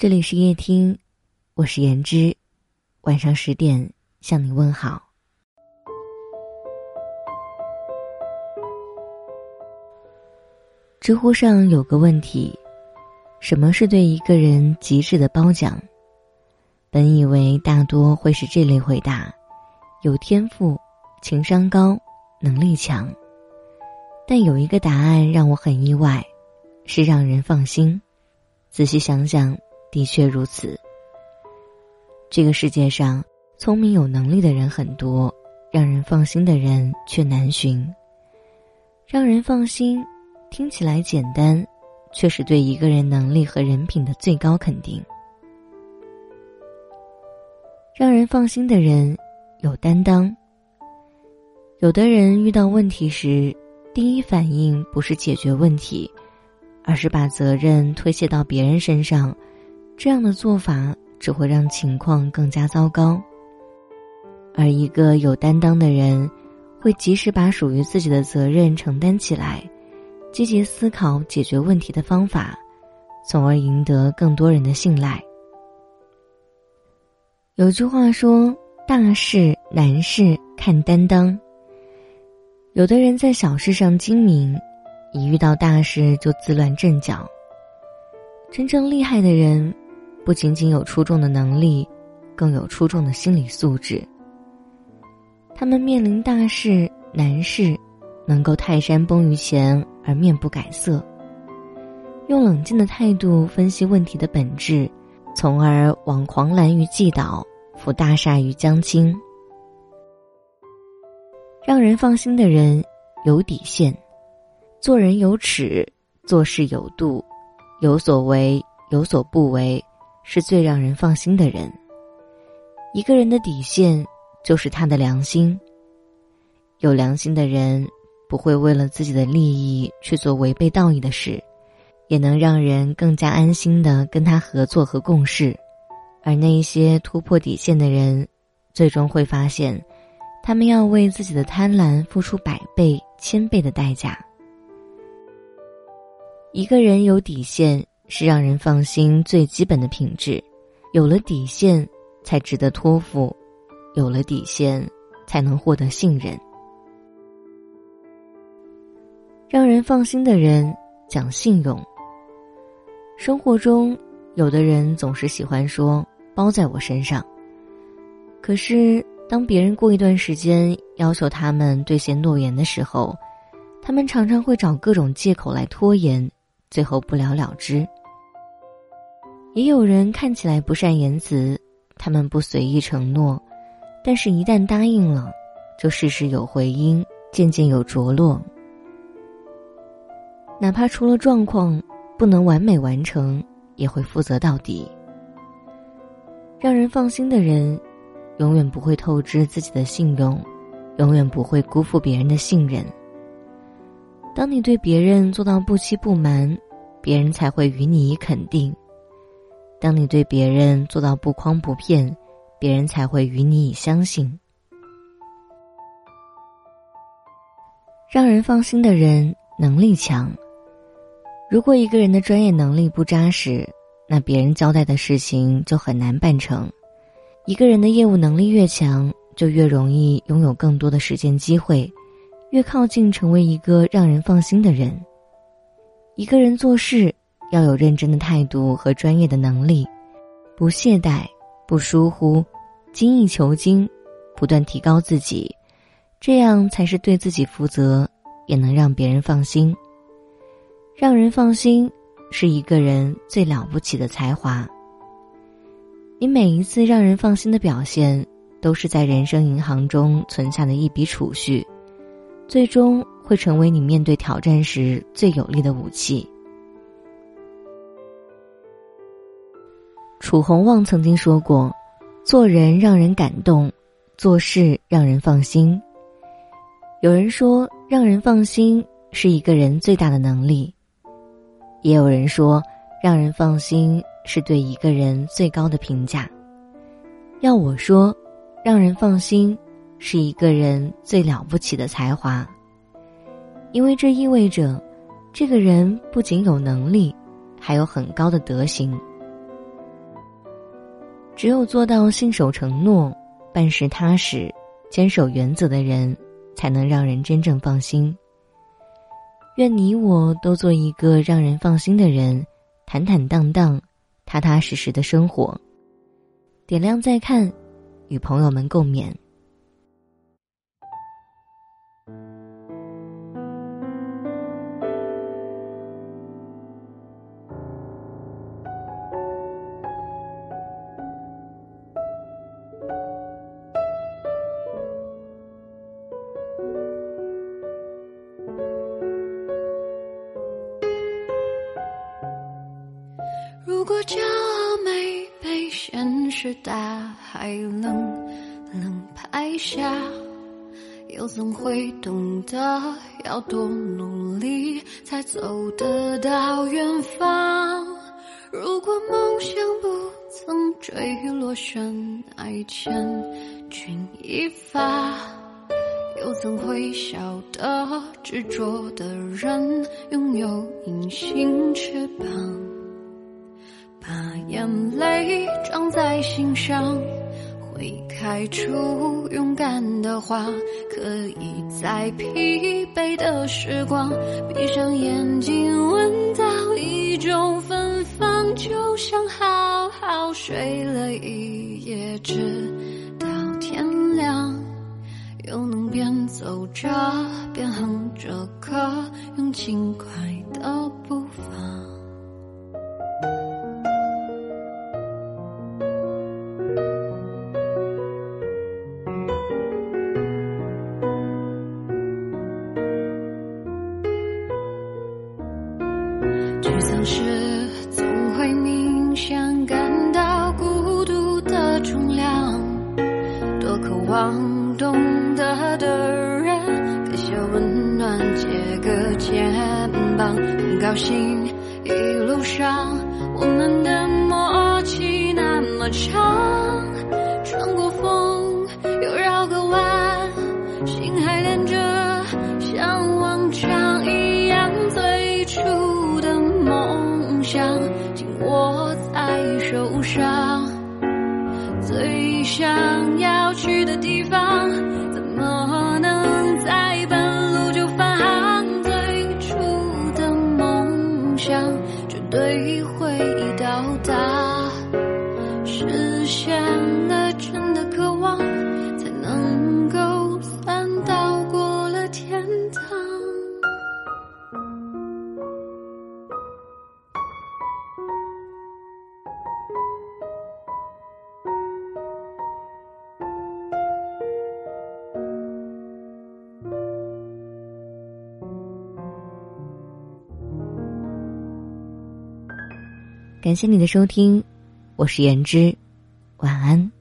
这里是夜听，我是言之，晚上十点向你问好。知乎上有个问题：什么是对一个人极致的褒奖？本以为大多会是这类回答：有天赋、情商高、能力强。但有一个答案让我很意外，是让人放心。仔细想想。的确如此。这个世界上，聪明有能力的人很多，让人放心的人却难寻。让人放心，听起来简单，却是对一个人能力和人品的最高肯定。让人放心的人有担当。有的人遇到问题时，第一反应不是解决问题，而是把责任推卸到别人身上。这样的做法只会让情况更加糟糕。而一个有担当的人，会及时把属于自己的责任承担起来，积极思考解决问题的方法，从而赢得更多人的信赖。有句话说：“大事难事看担当。”有的人在小事上精明，一遇到大事就自乱阵脚。真正厉害的人。不仅仅有出众的能力，更有出众的心理素质。他们面临大事难事，能够泰山崩于前而面不改色，用冷静的态度分析问题的本质，从而往狂澜于既倒，扶大厦于将倾。让人放心的人有底线，做人有尺，做事有度，有所为有所不为。是最让人放心的人。一个人的底线就是他的良心。有良心的人不会为了自己的利益去做违背道义的事，也能让人更加安心的跟他合作和共事。而那一些突破底线的人，最终会发现，他们要为自己的贪婪付出百倍、千倍的代价。一个人有底线。是让人放心最基本的品质，有了底线，才值得托付；有了底线，才能获得信任。让人放心的人讲信用。生活中，有的人总是喜欢说“包在我身上”，可是当别人过一段时间要求他们兑现诺言的时候，他们常常会找各种借口来拖延，最后不了了之。也有人看起来不善言辞，他们不随意承诺，但是，一旦答应了，就事事有回音，渐渐有着落。哪怕出了状况，不能完美完成，也会负责到底。让人放心的人，永远不会透支自己的信用，永远不会辜负别人的信任。当你对别人做到不欺不瞒，别人才会与你以肯定。当你对别人做到不诓不骗，别人才会与你以相信。让人放心的人能力强。如果一个人的专业能力不扎实，那别人交代的事情就很难办成。一个人的业务能力越强，就越容易拥有更多的实践机会，越靠近成为一个让人放心的人。一个人做事。要有认真的态度和专业的能力，不懈怠，不疏忽，精益求精，不断提高自己，这样才是对自己负责，也能让别人放心。让人放心是一个人最了不起的才华。你每一次让人放心的表现，都是在人生银行中存下的一笔储蓄，最终会成为你面对挑战时最有力的武器。楚洪旺曾经说过：“做人让人感动，做事让人放心。”有人说，让人放心是一个人最大的能力；也有人说，让人放心是对一个人最高的评价。要我说，让人放心是一个人最了不起的才华，因为这意味着，这个人不仅有能力，还有很高的德行。只有做到信守承诺、办事踏实、坚守原则的人，才能让人真正放心。愿你我都做一个让人放心的人，坦坦荡荡、踏踏实实的生活。点亮再看，与朋友们共勉。如果骄傲没被现实大海冷冷拍下，又怎会懂得要多努力才走得到远方？如果梦想不曾坠落悬崖，千钧一发，又怎会晓得执着的人拥有隐形翅膀？眼泪装在心上，会开出勇敢的花。可以在疲惫的时光，闭上眼睛闻到一种芬芳，就像好好睡了一夜，直到天亮，又能边走着边哼着歌，用轻快的步望懂得的人给些温暖，借个肩膀。很高兴一路上我们的默契那么长，最想要去的地方，怎么感谢你的收听，我是言之，晚安。